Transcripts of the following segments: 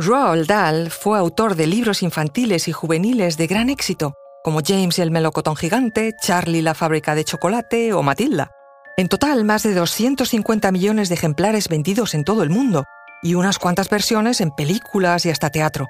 Roald Dahl fue autor de libros infantiles y juveniles de gran éxito, como James y el melocotón gigante, Charlie la fábrica de chocolate o Matilda. En total, más de 250 millones de ejemplares vendidos en todo el mundo y unas cuantas versiones en películas y hasta teatro.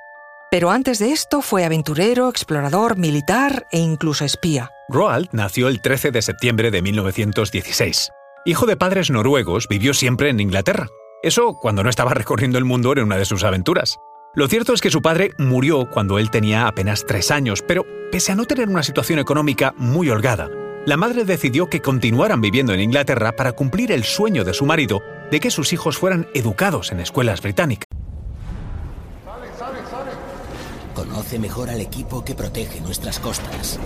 Pero antes de esto fue aventurero, explorador, militar e incluso espía. Roald nació el 13 de septiembre de 1916. Hijo de padres noruegos, vivió siempre en Inglaterra. Eso cuando no estaba recorriendo el mundo en una de sus aventuras. Lo cierto es que su padre murió cuando él tenía apenas tres años, pero pese a no tener una situación económica muy holgada, la madre decidió que continuaran viviendo en Inglaterra para cumplir el sueño de su marido de que sus hijos fueran educados en escuelas británicas. Conoce mejor al equipo que protege nuestras costas.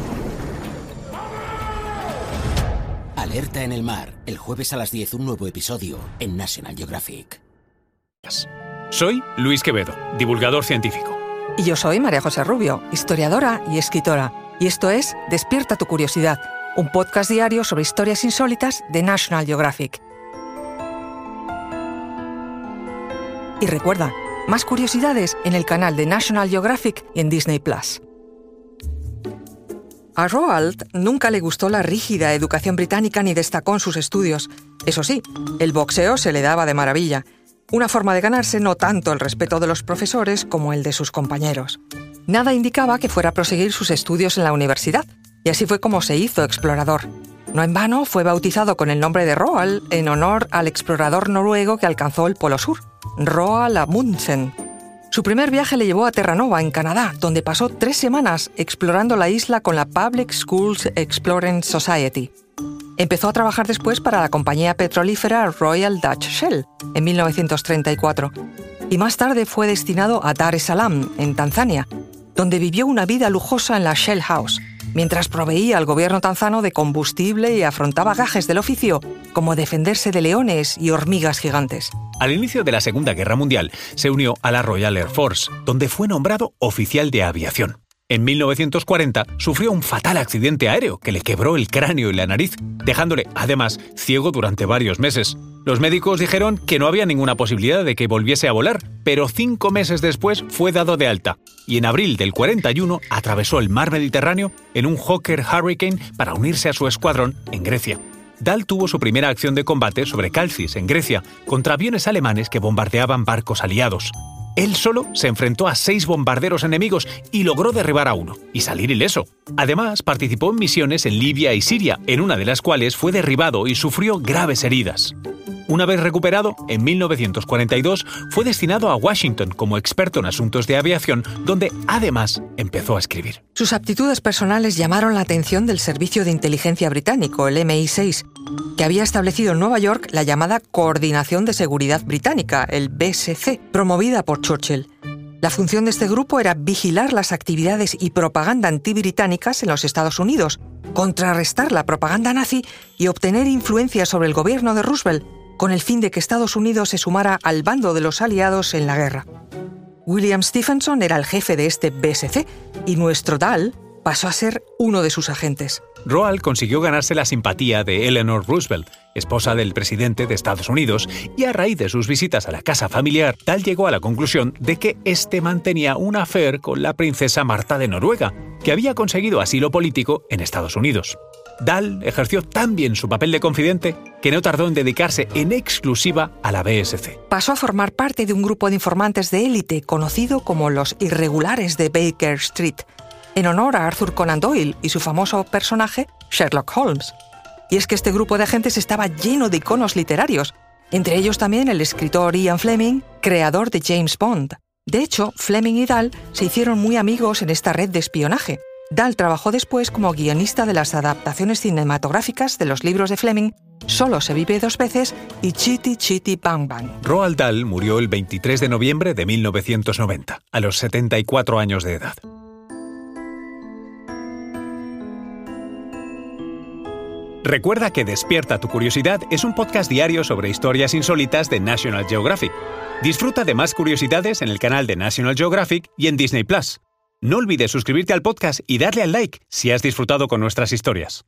Alerta en el mar, el jueves a las 10 un nuevo episodio en National Geographic. Soy Luis Quevedo, divulgador científico. Y yo soy María José Rubio, historiadora y escritora. Y esto es Despierta tu curiosidad, un podcast diario sobre historias insólitas de National Geographic. Y recuerda, más curiosidades en el canal de National Geographic y en Disney Plus. A Roald nunca le gustó la rígida educación británica ni destacó en sus estudios. Eso sí, el boxeo se le daba de maravilla, una forma de ganarse no tanto el respeto de los profesores como el de sus compañeros. Nada indicaba que fuera a proseguir sus estudios en la universidad, y así fue como se hizo explorador. No en vano fue bautizado con el nombre de Roald en honor al explorador noruego que alcanzó el Polo Sur, Roald Amundsen. Su primer viaje le llevó a Terranova, en Canadá, donde pasó tres semanas explorando la isla con la Public Schools Exploring Society. Empezó a trabajar después para la compañía petrolífera Royal Dutch Shell en 1934 y más tarde fue destinado a Dar es Salaam, en Tanzania, donde vivió una vida lujosa en la Shell House, mientras proveía al gobierno tanzano de combustible y afrontaba gajes del oficio, como defenderse de leones y hormigas gigantes. Al inicio de la Segunda Guerra Mundial, se unió a la Royal Air Force, donde fue nombrado oficial de aviación. En 1940 sufrió un fatal accidente aéreo que le quebró el cráneo y la nariz, dejándole, además, ciego durante varios meses. Los médicos dijeron que no había ninguna posibilidad de que volviese a volar, pero cinco meses después fue dado de alta y en abril del 41 atravesó el mar Mediterráneo en un Hawker Hurricane para unirse a su escuadrón en Grecia. Dal tuvo su primera acción de combate sobre Calcis, en Grecia, contra aviones alemanes que bombardeaban barcos aliados. Él solo se enfrentó a seis bombarderos enemigos y logró derribar a uno, y salir ileso. Además, participó en misiones en Libia y Siria, en una de las cuales fue derribado y sufrió graves heridas. Una vez recuperado, en 1942 fue destinado a Washington como experto en asuntos de aviación, donde además empezó a escribir. Sus aptitudes personales llamaron la atención del Servicio de Inteligencia Británico, el MI6, que había establecido en Nueva York la llamada Coordinación de Seguridad Británica, el BSC, promovida por Churchill. La función de este grupo era vigilar las actividades y propaganda antibritánicas en los Estados Unidos, contrarrestar la propaganda nazi y obtener influencia sobre el gobierno de Roosevelt con el fin de que Estados Unidos se sumara al bando de los aliados en la guerra. William Stephenson era el jefe de este BSC y nuestro tal pasó a ser uno de sus agentes. Roald consiguió ganarse la simpatía de Eleanor Roosevelt, esposa del presidente de Estados Unidos, y a raíz de sus visitas a la casa familiar, Tal llegó a la conclusión de que este mantenía un affair con la princesa Marta de Noruega, que había conseguido asilo político en Estados Unidos. Dahl ejerció tan bien su papel de confidente que no tardó en dedicarse en exclusiva a la BSC. Pasó a formar parte de un grupo de informantes de élite conocido como los Irregulares de Baker Street, en honor a Arthur Conan Doyle y su famoso personaje Sherlock Holmes. Y es que este grupo de agentes estaba lleno de iconos literarios, entre ellos también el escritor Ian Fleming, creador de James Bond. De hecho, Fleming y Dahl se hicieron muy amigos en esta red de espionaje. Dahl trabajó después como guionista de las adaptaciones cinematográficas de los libros de Fleming Solo se vive dos veces y Chitty Chitty Bang Bang. Roald Dahl murió el 23 de noviembre de 1990, a los 74 años de edad. Recuerda que Despierta tu Curiosidad es un podcast diario sobre historias insólitas de National Geographic. Disfruta de más curiosidades en el canal de National Geographic y en Disney Plus. No olvides suscribirte al podcast y darle al like si has disfrutado con nuestras historias.